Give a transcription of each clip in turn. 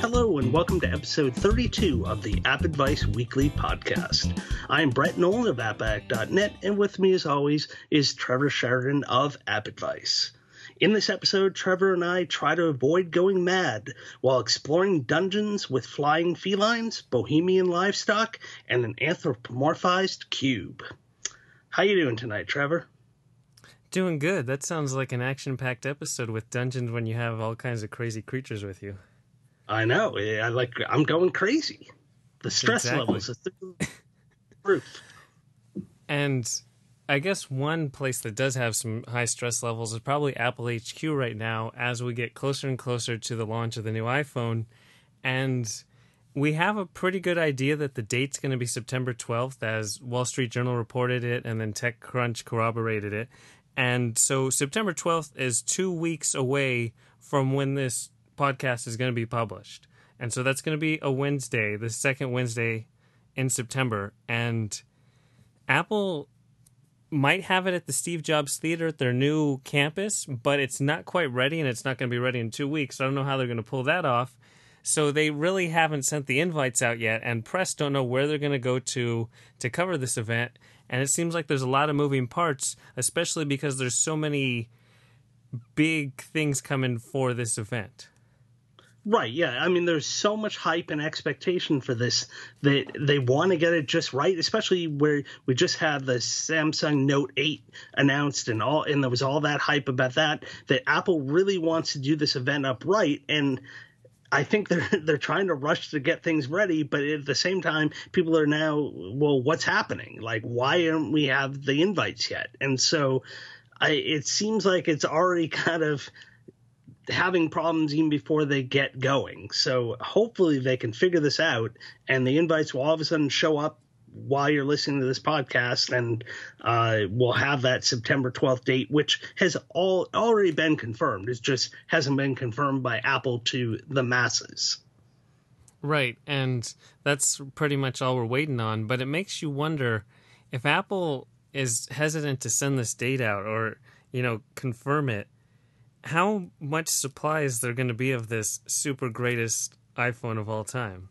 Hello, and welcome to episode 32 of the App Advice Weekly Podcast. I'm Brett Nolan of AppAddict.net, and with me, as always, is Trevor Sheridan of App Advice. In this episode, Trevor and I try to avoid going mad while exploring dungeons with flying felines, bohemian livestock, and an anthropomorphized cube. How you doing tonight, Trevor? Doing good. That sounds like an action-packed episode with dungeons when you have all kinds of crazy creatures with you. I know. I like. I'm going crazy. The stress Exactly. levels is through the roof. And I guess one place that does have some high stress levels is probably Apple HQ right now as we get closer and closer to the launch of the new iPhone. And we have a pretty good idea that the date's going to be September 12th, as Wall Street Journal reported it and then TechCrunch corroborated it. And so September 12th is two weeks away from when this podcast is going to be published. And so that's going to be a Wednesday, the second Wednesday in September. And Apple might have it at the Steve Jobs Theater at their new campus, but it's not quite ready and it's not going to be ready in two weeks. I don't know how they're going to pull that off. So they really haven't sent the invites out yet, and press don't know where they're going to go to to cover this event. And it seems like there's a lot of moving parts, especially because there's so many big things coming for this event. Right, yeah. I mean, there's so much hype and expectation for this that they want to get it just right, especially where we just had the Samsung Note 8 announced and all, and there was all that hype about that. That Apple really wants to do this event up right, and I think they're they're trying to rush to get things ready, but at the same time, people are now, well, what's happening? Like, why don't we have the invites yet? And so, I it seems like it's already kind of having problems even before they get going. So hopefully they can figure this out, and the invites will all of a sudden show up while you're listening to this podcast, and uh, we'll have that September 12th date, which has all already been confirmed. It just hasn't been confirmed by Apple to the masses. Right, and that's pretty much all we're waiting on. But it makes you wonder if Apple is hesitant to send this date out or, you know, confirm it, how much supply is there going to be of this super greatest iPhone of all time?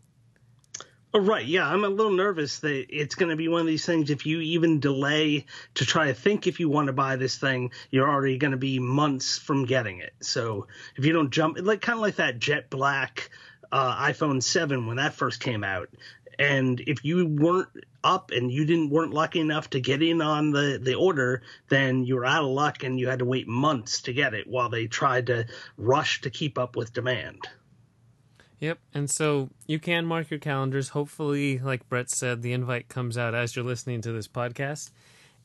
Oh, Right, yeah, I'm a little nervous that it's going to be one of these things. If you even delay to try to think if you want to buy this thing, you're already going to be months from getting it. So if you don't jump, like kind of like that jet black uh, iPhone 7 when that first came out, and if you weren't up and you didn't weren't lucky enough to get in on the the order, then you were out of luck and you had to wait months to get it while they tried to rush to keep up with demand. Yep, and so you can mark your calendars. Hopefully, like Brett said, the invite comes out as you're listening to this podcast.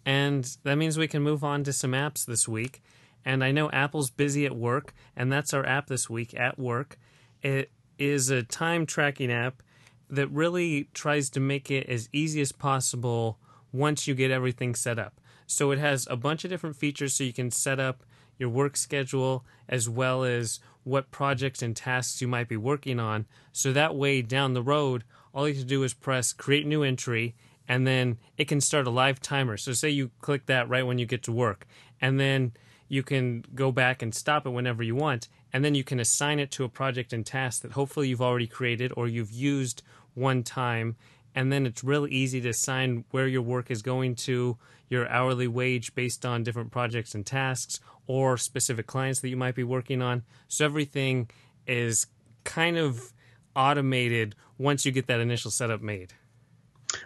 And that means we can move on to some apps this week. And I know Apple's busy at work, and that's our app this week at work. It is a time tracking app that really tries to make it as easy as possible once you get everything set up. So it has a bunch of different features so you can set up your work schedule as well as what projects and tasks you might be working on. So that way, down the road, all you have to do is press create new entry and then it can start a live timer. So, say you click that right when you get to work, and then you can go back and stop it whenever you want, and then you can assign it to a project and task that hopefully you've already created or you've used one time. And then it's really easy to assign where your work is going to, your hourly wage based on different projects and tasks, or specific clients that you might be working on. So everything is kind of automated once you get that initial setup made.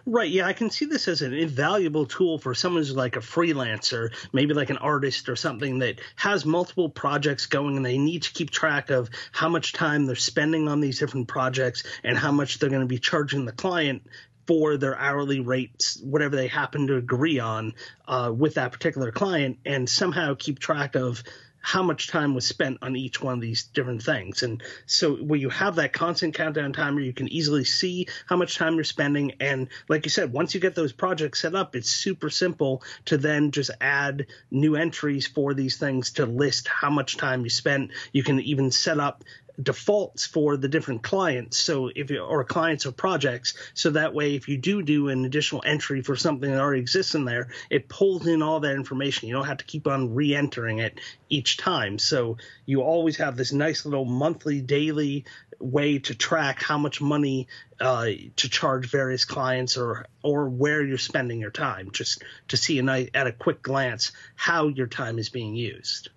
Right. Yeah, I can see this as an invaluable tool for someone who's like a freelancer, maybe like an artist or something that has multiple projects going and they need to keep track of how much time they're spending on these different projects and how much they're going to be charging the client for their hourly rates, whatever they happen to agree on uh, with that particular client, and somehow keep track of how much time was spent on each one of these different things. And so where you have that constant countdown timer, you can easily see how much time you're spending. And like you said, once you get those projects set up, it's super simple to then just add new entries for these things to list how much time you spent. You can even set up defaults for the different clients. So if you, or clients or projects, so that way if you do do an additional entry for something that already exists in there, it pulls in all that information. You don't have to keep on re-entering it each time. So you always have this nice little monthly, daily way to track how much money uh, to charge various clients or or where you're spending your time, just to see a at a quick glance how your time is being used.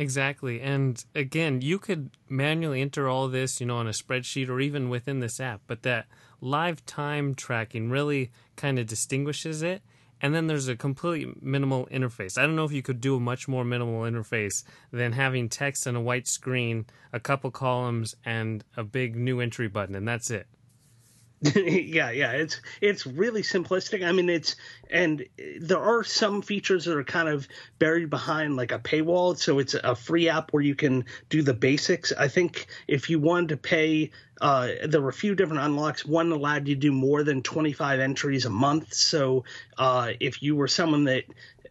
Exactly. And again, you could manually enter all this, you know, on a spreadsheet or even within this app, but that live time tracking really kind of distinguishes it. And then there's a completely minimal interface. I don't know if you could do a much more minimal interface than having text on a white screen, a couple columns, and a big new entry button, and that's it. yeah, yeah, it's it's really simplistic. I mean, it's and there are some features that are kind of buried behind like a paywall. So it's a free app where you can do the basics. I think if you wanted to pay, uh, there were a few different unlocks. One allowed you to do more than 25 entries a month. So uh, if you were someone that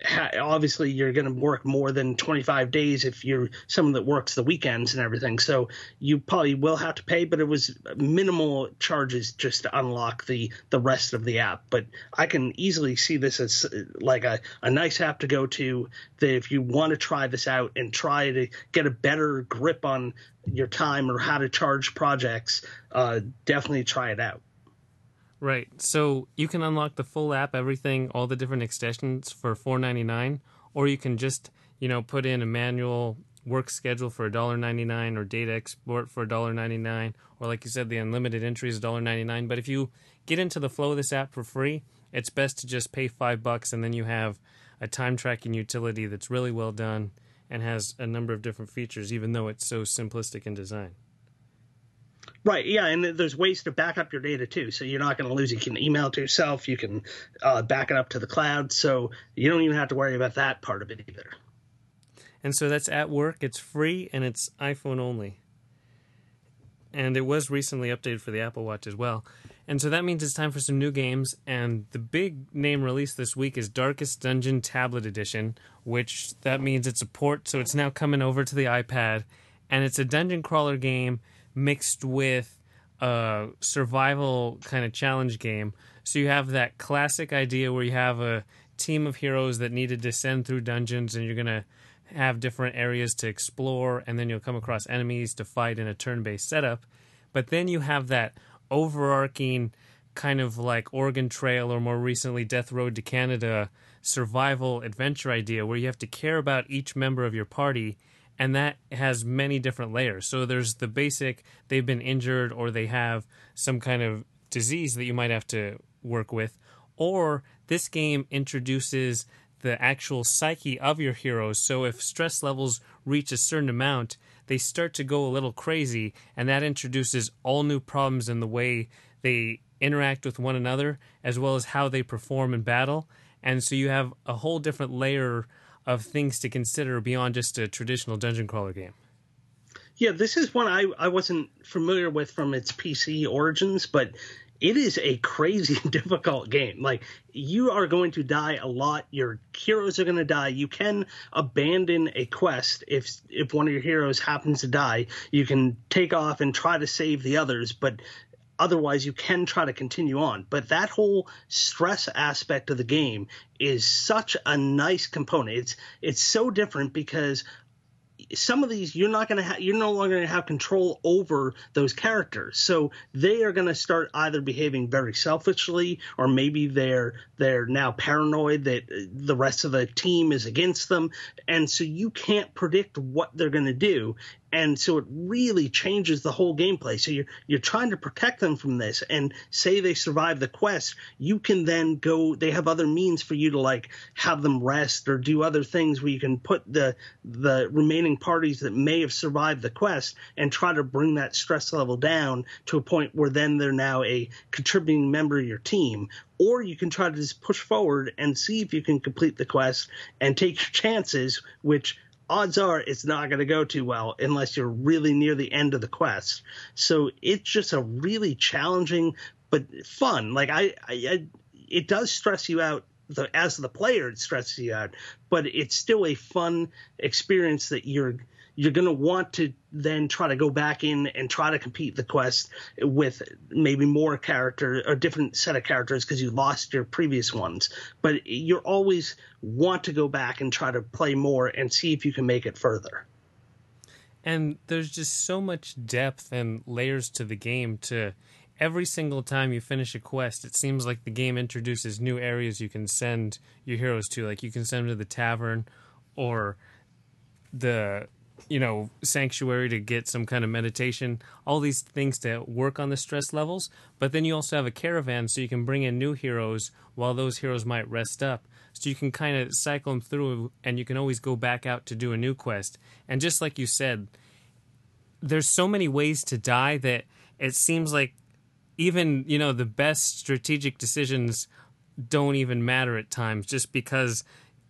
obviously you're going to work more than 25 days if you're someone that works the weekends and everything. So you probably will have to pay, but it was minimal charges just to unlock the the rest of the app. But I can easily see this as like a, a nice app to go to that if you want to try this out and try to get a better grip on your time or how to charge projects, uh, definitely try it out. Right. So you can unlock the full app, everything, all the different extensions for four ninety nine, or you can just you know put in a manual work schedule for $1.99 or data export for $1.99 or like you said the unlimited entry is $1.99 but if you get into the flow of this app for free it's best to just pay five bucks and then you have a time tracking utility that's really well done and has a number of different features even though it's so simplistic in design Right. Yeah, and there's ways to back up your data too, so you're not going to lose. You can email it to yourself. You can uh, back it up to the cloud, so you don't even have to worry about that part of it either. And so that's at work. It's free and it's iPhone only. And it was recently updated for the Apple Watch as well. And so that means it's time for some new games. And the big name release this week is Darkest Dungeon Tablet Edition, which that means it's a port, so it's now coming over to the iPad. And it's a dungeon crawler game mixed with a survival kind of challenge game. So you have that classic idea where you have a team of heroes that need to descend through dungeons and you're going to have different areas to explore and then you'll come across enemies to fight in a turn-based setup. But then you have that overarching kind of like Oregon Trail or more recently Death Road to Canada survival adventure idea where you have to care about each member of your party and that has many different layers. So there's the basic they've been injured or they have some kind of disease that you might have to work with, or this game introduces the actual psyche of your heroes. So if stress levels reach a certain amount, they start to go a little crazy, and that introduces all new problems in the way they interact with one another as well as how they perform in battle. And so you have a whole different layer of things to consider beyond just a traditional dungeon crawler game. Yeah, this is one I, I wasn't familiar with from its PC origins, but it is a crazy difficult game. Like you are going to die a lot. Your heroes are going to die. You can abandon a quest if if one of your heroes happens to die. You can take off and try to save the others, but otherwise you can try to continue on. But that whole stress aspect of the game is such a nice component. It's it's so different because some of these you're not going to you're no longer going to have control over those characters. So they are going to start either behaving very selfishly or maybe they're they're now paranoid that the rest of the team is against them. And so you can't predict what they're going to do and so it really changes the whole gameplay. So you're you're trying to protect them from this, and say they survive the quest, you can then go. They have other means for you to like have them rest or do other things where you can put the the remaining parties that may have survived the quest and try to bring that stress level down to a point where then they're now a contributing member of your team. Or you can try to just push forward and see if you can complete the quest and take your chances, which odds are it's not going to go too well unless you're really near the end of the quest. So it's just a really challenging but fun. Like I, I, I it does stress you out. The, as the player, it stresses you out, but it's still a fun experience that you're you're going to want to then try to go back in and try to compete the quest with maybe more character or different set of characters because you lost your previous ones. But you always want to go back and try to play more and see if you can make it further. And there's just so much depth and layers to the game to every single time you finish a quest, it seems like the game introduces new areas you can send your heroes to. Like you can send them to the tavern or the you know sanctuary to get some kind of meditation all these things to work on the stress levels. But then you also have a caravan so you can bring in new heroes while those heroes might rest up. So you can kind of cycle them through and you can always go back out to do a new quest. And just like you said there's so many ways to die that it seems like even you know the best strategic decisions don't even matter at times just because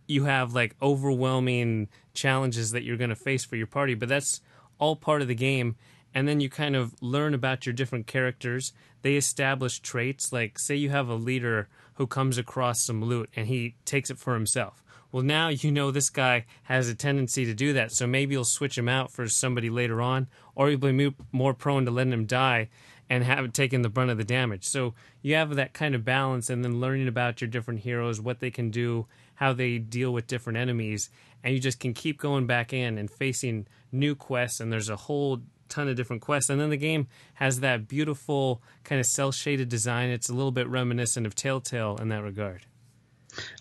you have like overwhelming challenges that you're going to face for your party but that's all part of the game. And then you kind of learn about your different characters. They establish traits like say you have a leader who comes across some loot and he takes it for himself. Well now you know this guy has a tendency to do that so maybe you'll switch him out for somebody later on or you'll be more prone to letting him die and have it taken the brunt of the damage. So you have that kind of balance, and then learning about your different heroes, what they can do, how they deal with different enemies, and you just can keep going back in and facing new quests. And there's a whole ton of different quests, and then the game has that beautiful kind of cel shaded design. It's a little bit reminiscent of Telltale in that regard.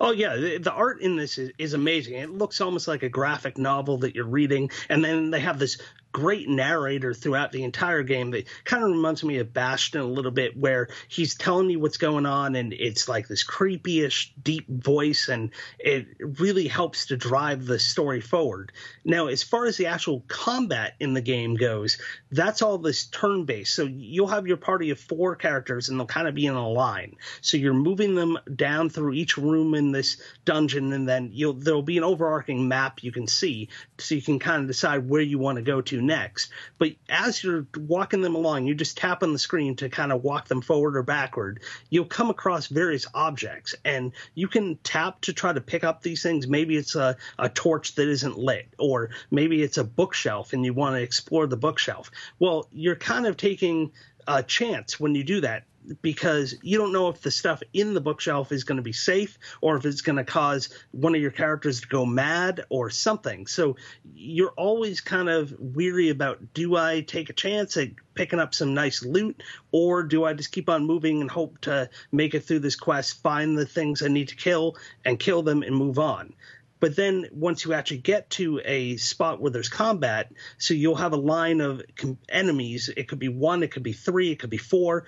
Oh yeah, the, the art in this is, is, amazing. It looks almost like a graphic novel that you're reading, and then they have this great narrator throughout the entire game that kind of reminds me of Bastion a little bit, where he's telling you what's going on, and it's like this creepyish, deep voice, and it really helps to drive the story forward. Now, as far as the actual combat in the game goes, that's all this turn based. So you'll have your party of four characters, and they'll kind of be in a line. So you're moving them down through each room in this dungeon, and then you'll there'll be an overarching map you can see, so you can kind of decide where you want to go to next. But as you're walking them along, you just tap on the screen to kind of walk them forward or backward. You'll come across various objects, and you can tap to try to pick up these things. Maybe it's a, a torch that isn't lit, or maybe it's a bookshelf and you want to explore the bookshelf. Well, you're kind of taking a chance when you do that because you don't know if the stuff in the bookshelf is going to be safe or if it's going to cause one of your characters to go mad or something. So you're always kind of weary about do I take a chance at picking up some nice loot or do I just keep on moving and hope to make it through this quest, find the things I need to kill and kill them and move on. But then once you actually get to a spot where there's combat, so you'll have a line of enemies. It could be one, it could be three, it could be four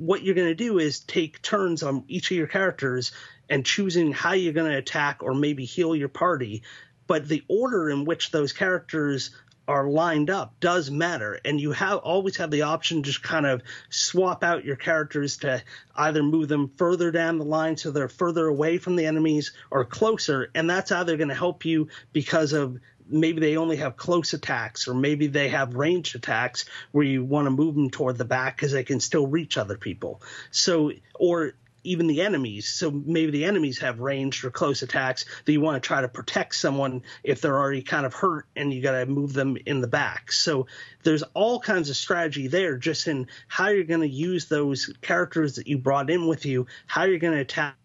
what you're going to do is take turns on each of your characters and choosing how you're going to attack or maybe heal your party. But the order in which those characters are lined up does matter and you have always have the option to just kind of swap out your characters to either move them further down the line so they're further away from the enemies or closer and that's either going to help you because of maybe they only have close attacks or maybe they have ranged attacks where you want to move them toward the back because they can still reach other people. So, or even the enemies. So maybe the enemies have ranged or close attacks that you want to try to protect someone if they're already kind of hurt and you got to move them in the back. So there's all kinds of strategy there just in how you're going to use those characters that you brought in with you, how you're going to attack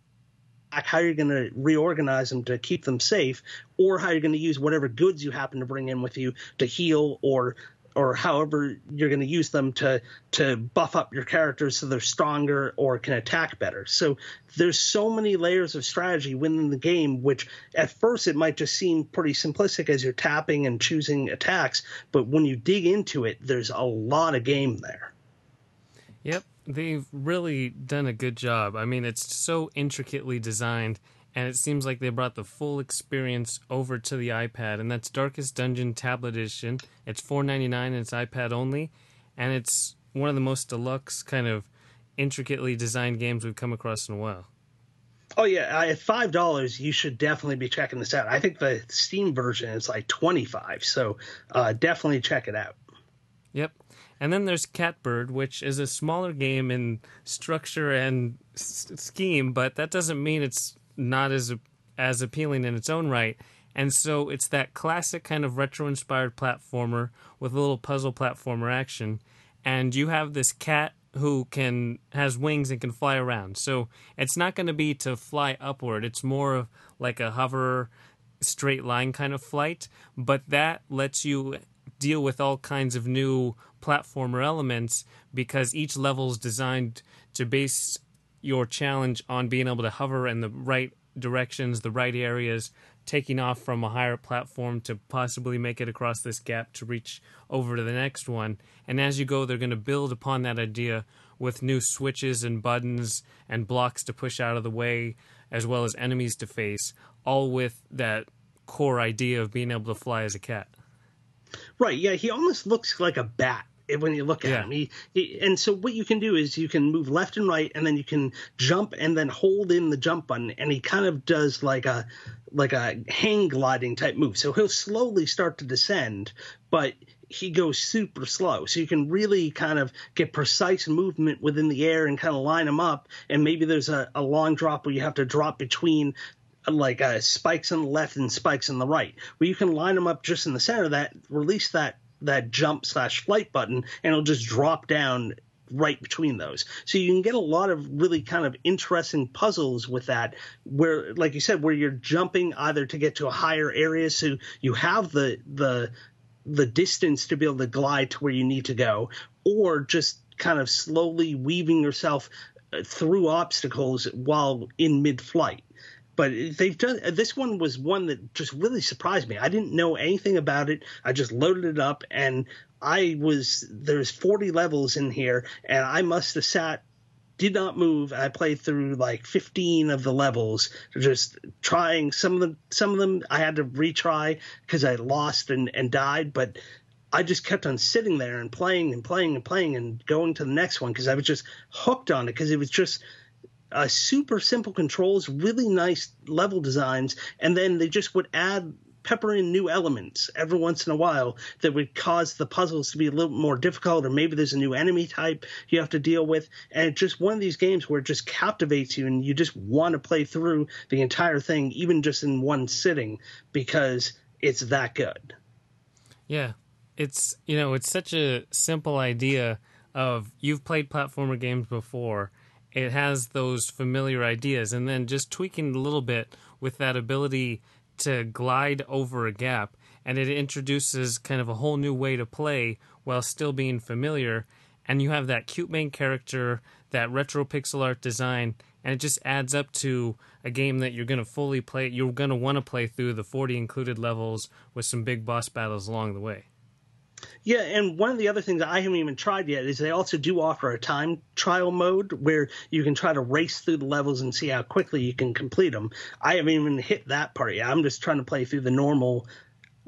how you're going to reorganize them to keep them safe, or how you're going to use whatever goods you happen to bring in with you to heal or or however you're going to use them to to buff up your characters so they're stronger or can attack better. So there's so many layers of strategy within the game, which at first it might just seem pretty simplistic as you're tapping and choosing attacks, but when you dig into it, there's a lot of game there. Yep, they've really done a good job. I mean, it's so intricately designed, and it seems like they brought the full experience over to the iPad. And that's Darkest Dungeon Tablet Edition. It's four ninety nine, and it's iPad only, and it's one of the most deluxe kind of intricately designed games we've come across in a while. Oh yeah, at five dollars, you should definitely be checking this out. I think the Steam version is like twenty five, so uh, definitely check it out. Yep, and then there's Catbird, which is a smaller game in structure and s- scheme, but that doesn't mean it's not as as appealing in its own right. And so it's that classic kind of retro inspired platformer with a little puzzle platformer action. And you have this cat who can has wings and can fly around. So it's not going to be to fly upward. It's more of like a hover straight line kind of flight, but that lets you deal with all kinds of new platformer elements because each level is designed to base your challenge on being able to hover in the right directions, the right areas, taking off from a higher platform to possibly make it across this gap to reach over to the next one. And as you go, they're going to build upon that idea with new switches and buttons and blocks to push out of the way, as well as enemies to face, all with that core idea of being able to fly as a cat. Right. Yeah. He almost looks like a bat when you look at yeah. him. He, he, and so what you can do is you can move left and right, and then you can jump and then hold in the jump button, and he kind of does like a like a hang gliding type move. So he'll slowly start to descend, but he goes super slow. So you can really kind of get precise movement within the air and kind of line them up. And maybe there's a, a long drop where you have to drop between like uh, spikes on the left and spikes on the right, where you can line them up just in the center of that, release that that jump slash flight button, and it'll just drop down right between those. So you can get a lot of really kind of interesting puzzles with that where like you said where you're jumping either to get to a higher area so you have the the the distance to be able to glide to where you need to go or just kind of slowly weaving yourself uh, through obstacles while in mid flight but they've done this one was one that just really surprised me. I didn't know anything about it. I just loaded it up and I was there's 40 levels in here and I must have sat did not move. I played through like 15 of the levels, just trying some of them. Some of them I had to retry because I lost and, and died, but I just kept on sitting there and playing and playing and playing and going to the next one because I was just hooked on it because it was just uh, super simple controls, really nice level designs, and then they just would add pepper in new elements every once in a while that would cause the puzzles to be a little more difficult, or maybe there's a new enemy type you have to deal with. And it's just one of these games where it just captivates you and you just want to play through the entire thing, even just in one sitting, because it's that good. Yeah. It's, you know, it's such a simple idea of you've played platformer games before it has those familiar ideas. And then just tweaking a little bit with that ability to glide over a gap and it introduces kind of a whole new way to play while still being familiar. And you have that cute main character that retro pixel art design and it just adds up to a game that you're going to fully play you're going to want to play through the 40 included levels with some big boss battles along the way yeah, and one of the other things I haven't even tried yet is they also do offer a time trial mode where you can try to race through the levels and see how quickly you can complete them. I haven't even hit that part yet. I'm just trying to play through the normal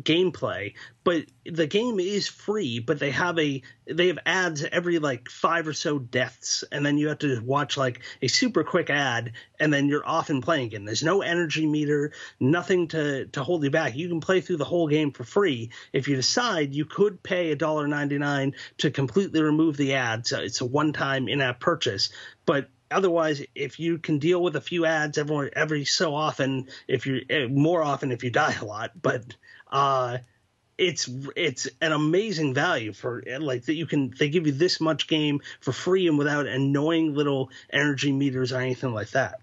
gameplay but the game is free but they have a they have ads every like five or so deaths and then you have to watch like a super quick ad and then you're off and playing again. There's no energy meter nothing to to hold you back. You can play through the whole game for free. If you decide you could pay a dollar 99 to completely remove the ads it's a one time in-app purchase. But otherwise if you can deal with a few ads every every so often if you eh, more often if you die a lot but uh, it's it's an amazing value for like that you can they give you this much game for free and without annoying little energy meters or anything like that.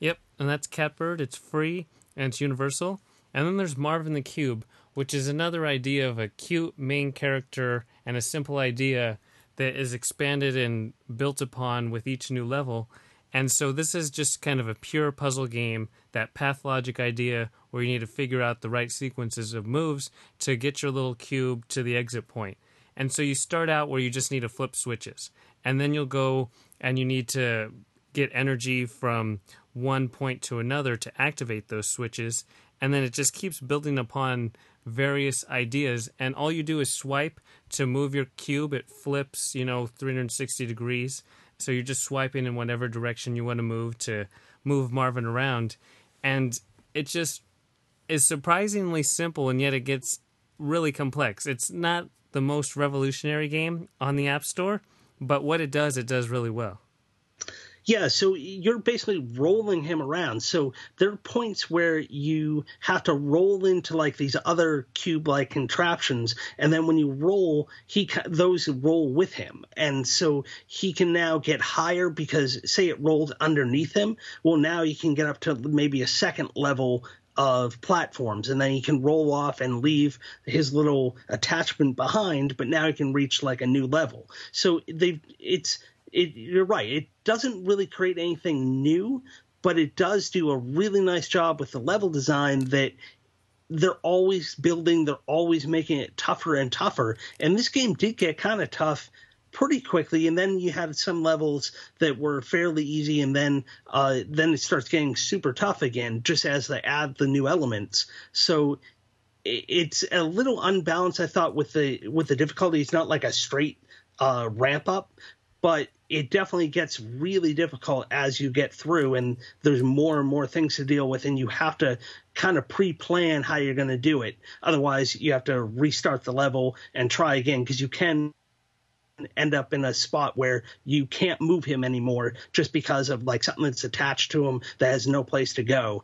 Yep, and that's Catbird. It's free and it's universal. And then there's Marvin the Cube, which is another idea of a cute main character and a simple idea that is expanded and built upon with each new level. And so this is just kind of a pure puzzle game, that path logic idea where you need to figure out the right sequences of moves to get your little cube to the exit point. And so you start out where you just need to flip switches. And then you'll go and you need to get energy from one point to another to activate those switches. And then it just keeps building upon various ideas. And all you do is swipe to move your cube. It flips, you know, 360 degrees. So you're just swiping in whatever direction you want to move to move Marvin around. And it just is surprisingly simple, and yet it gets really complex. It's not the most revolutionary game on the App Store, but what it does, it does really well. Yeah, so you're basically rolling him around. So there are points where you have to roll into like these other cube-like contraptions, and then when you roll, he those roll with him, and so he can now get higher because say it rolled underneath him. Well, now you can get up to maybe a second level of platforms and then he can roll off and leave his little attachment behind but now he can reach like a new level so they've it's it, you're right. It doesn't really create anything new, but it does do a really nice job with the level design that they're always building, they're always making it tougher and tougher. And this game did get kind of tough pretty quickly, and then you had some levels that were fairly easy, and then uh, then it starts getting super tough again, just as they add the new elements. So it's a little unbalanced, I thought, with the with the difficulty. It's not like a straight uh, ramp up, but it definitely gets really difficult as you get through and there's more and more things to deal with and you have to kind of pre-plan how you're going to do it. Otherwise you have to restart the level and try again because you can end up in a spot where you can't move him anymore just because of like something that's attached to him that has no place to go.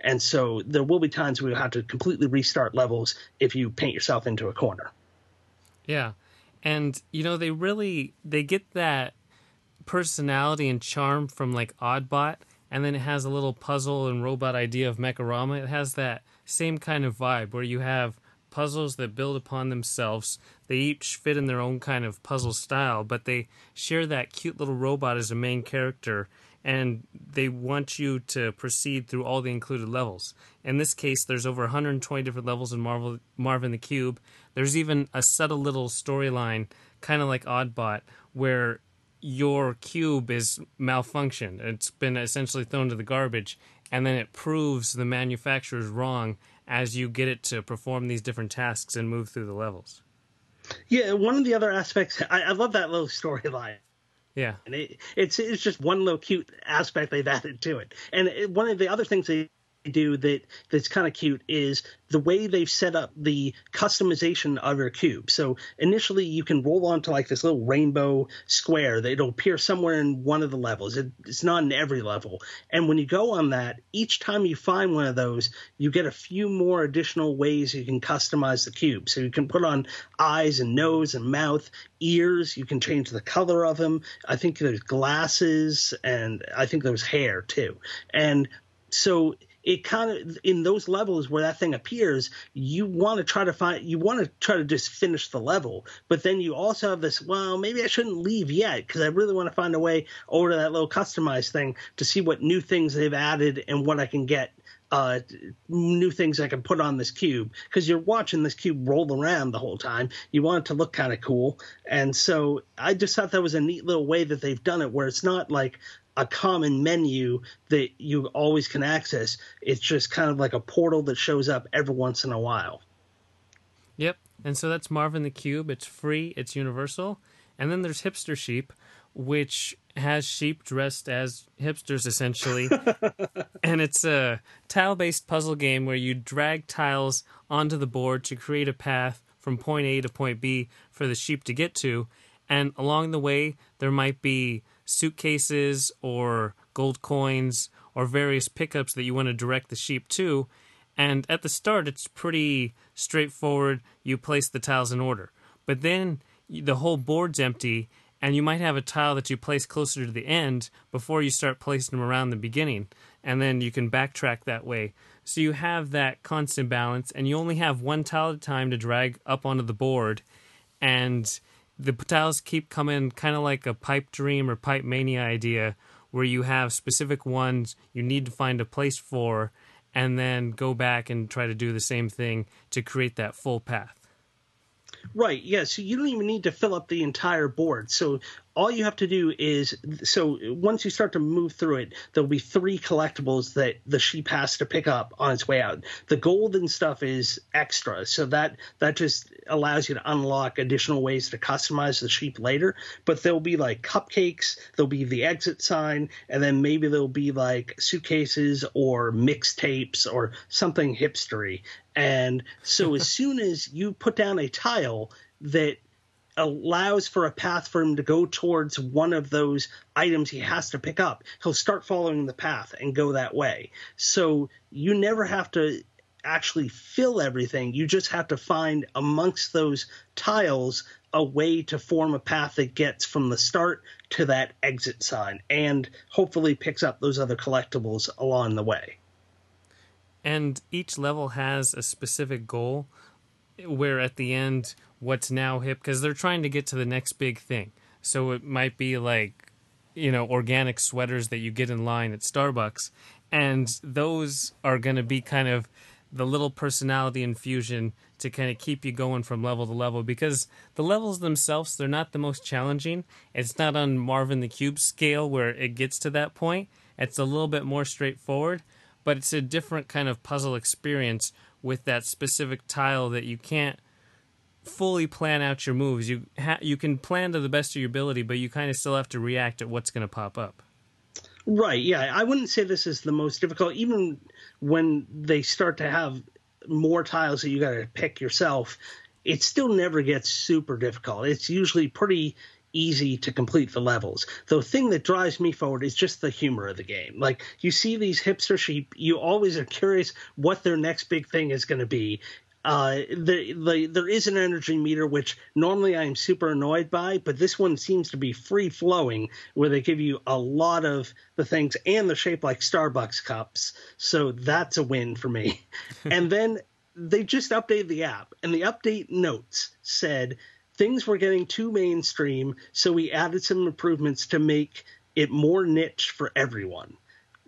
And so there will be times where you have to completely restart levels if you paint yourself into a corner. Yeah and you know they really they get that personality and charm from like Oddbot, and then it has a little puzzle and robot idea of Mekorama. It has that same kind of vibe where you have puzzles that build upon themselves. They each fit in their own kind of puzzle style, but they share that cute little robot as a main character, and they want you to proceed through all the included levels. In this case, there's over 120 different levels in Marvel Marvin the Cube. There's even a subtle little storyline, kind of like Oddbot, where your cube is malfunctioned. It's been essentially thrown to the garbage, and then it proves the manufacturer's wrong as you get it to perform these different tasks and move through the levels. Yeah, one of the other aspects, I, I love that little storyline. Yeah, and it, it's it's just one little cute aspect they've added to it. And it, one of the other things they do that that's kind of cute is the way they've set up the customization of your cube. So initially you can roll onto like this little rainbow square that it'll appear somewhere in one of the levels. It, it's not in every level. And when you go on that, each time you find one of those, you get a few more additional ways you can customize the cube. So you can put on eyes and nose and mouth, ears. You can change the color of them. I think there's glasses and I think there's hair too. And so it kind of in those levels where that thing appears, you want to try to find, you want to try to just finish the level, but then you also have this, well, maybe I shouldn't leave yet because I really want to find a way over to that little customized thing to see what new things they've added and what I can get uh, new things I can put on this cube because you're watching this cube roll around the whole time. You want it to look kind of cool. And so I just thought that was a neat little way that they've done it where it's not like a common menu that you always can access. It's just kind of like a portal that shows up every once in a while. Yep. And so that's Marvin the Cube. It's free, it's universal. And then there's Hipster Sheep, which has sheep dressed as hipsters essentially. and it's a tile based puzzle game where you drag tiles onto the board to create a path from point A to point B for the sheep to get to. And along the way, there might be suitcases or gold coins or various pickups that you want to direct the sheep to. And at the start, it's pretty straightforward. You place the tiles in order. But then the whole board's empty, and you might have a tile that you place closer to the end before you start placing them around the beginning. And then you can backtrack that way. So you have that constant balance, and you only have one tile at a time to drag up onto the board. And the tiles keep coming kind of like a pipe dream or pipe mania idea where you have specific ones you need to find a place for and then go back and try to do the same thing to create that full path. Right. Yeah. So you don't even need to fill up the entire board. So all you have to do is so once you start to move through it, there'll be three collectibles that the sheep has to pick up on its way out. The golden stuff is extra, so that that just allows you to unlock additional ways to customize the sheep later. But there'll be like cupcakes, there'll be the exit sign, and then maybe there'll be like suitcases or mixtapes or something hipstery. And so as soon as you put down a tile that allows for a path for him to go towards one of those items he has to pick up. He'll start following the path and go that way. So you never have to actually fill everything. You just have to find amongst those tiles a way to form a path that gets from the start to that exit sign and hopefully picks up those other collectibles along the way. And each level has a specific goal where at the end what's now hip because they're trying to get to the next big thing. So it might be like, you know, organic sweaters that you get in line at Starbucks. And those are going to be kind of the little personality infusion to kind of keep you going from level to level because the levels themselves they're not the most challenging it's not on marvin the cube scale where it gets to that point it's a little bit more straightforward but it's a different kind of puzzle experience with that specific tile that you can't fully plan out your moves you ha- you can plan to the best of your ability but you kind of still have to react at what's going to pop up Right. Yeah. I wouldn't say this is the most difficult, even when they start to have more tiles that you got to pick yourself. It still never gets super difficult. It's usually pretty easy to complete the levels. The thing that drives me forward is just the humor of the game. Like you see these hipster sheep, you always are curious what their next big thing is going to be. Uh, the, the, there is an energy meter which normally I'm super annoyed by, but this one seems to be free flowing, where they give you a lot of the things and they're shaped like Starbucks cups. So that's a win for me. and then they just updated the app, and the update notes said things were getting too mainstream, so we added some improvements to make it more niche for everyone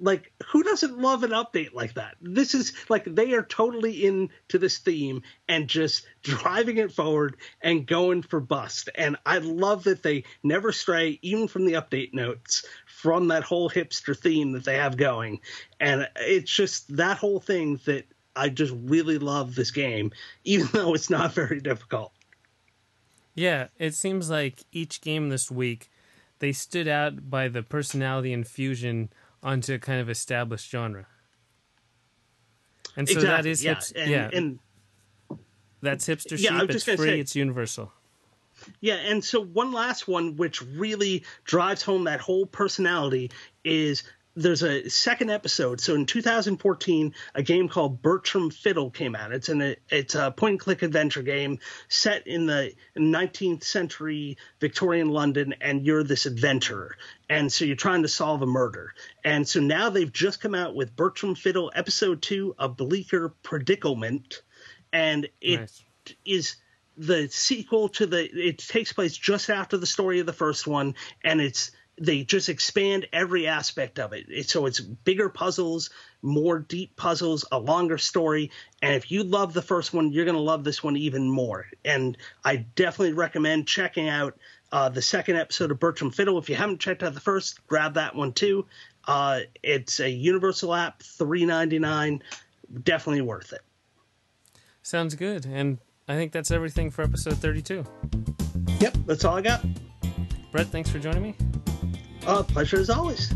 like who doesn't love an update like that? This is like they are totally into this theme and just driving it forward and going for bust. And i love that they never stray even from the update notes from that whole hipster theme that they have going. And it's just that whole thing that i just really love this game even though it's not very difficult. Yeah it seems like each game this week they stood out by the personality infusion onto a kind of established genre. And so exactly, that is yeah. hips- and, yeah. and that's hipster Yeah, I sheep. It's just free. gonna say- it's universal. Yeah, and so one last one which really drives home that whole personality is there's a second episode. So in 2014, a game called Bertram Fiddle came out. It's an it's a point and click adventure game set in the 19th century Victorian London, and you're this adventurer, and so you're trying to solve a murder. And so now they've just come out with Bertram Fiddle Episode Two, A Bleaker Predicament, and it Nice. is the sequel to the it takes place just after the story of the first one and it's they just expand every aspect of it. it so it's bigger puzzles more deep puzzles a longer story and if you love the first one you're going to love this one even more and i definitely recommend checking out uh, the second episode of bertram fiddle if you haven't checked out the first grab that one too uh, it's a universal app 399 definitely worth it Sounds good. And I think that's everything for episode 32. yep that's all i got Brett, thanks for joining me. Uh, pleasure as always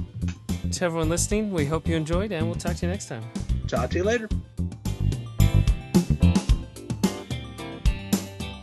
To everyone listening, we hope you enjoyed, and we'll talk to you next time. talk to you later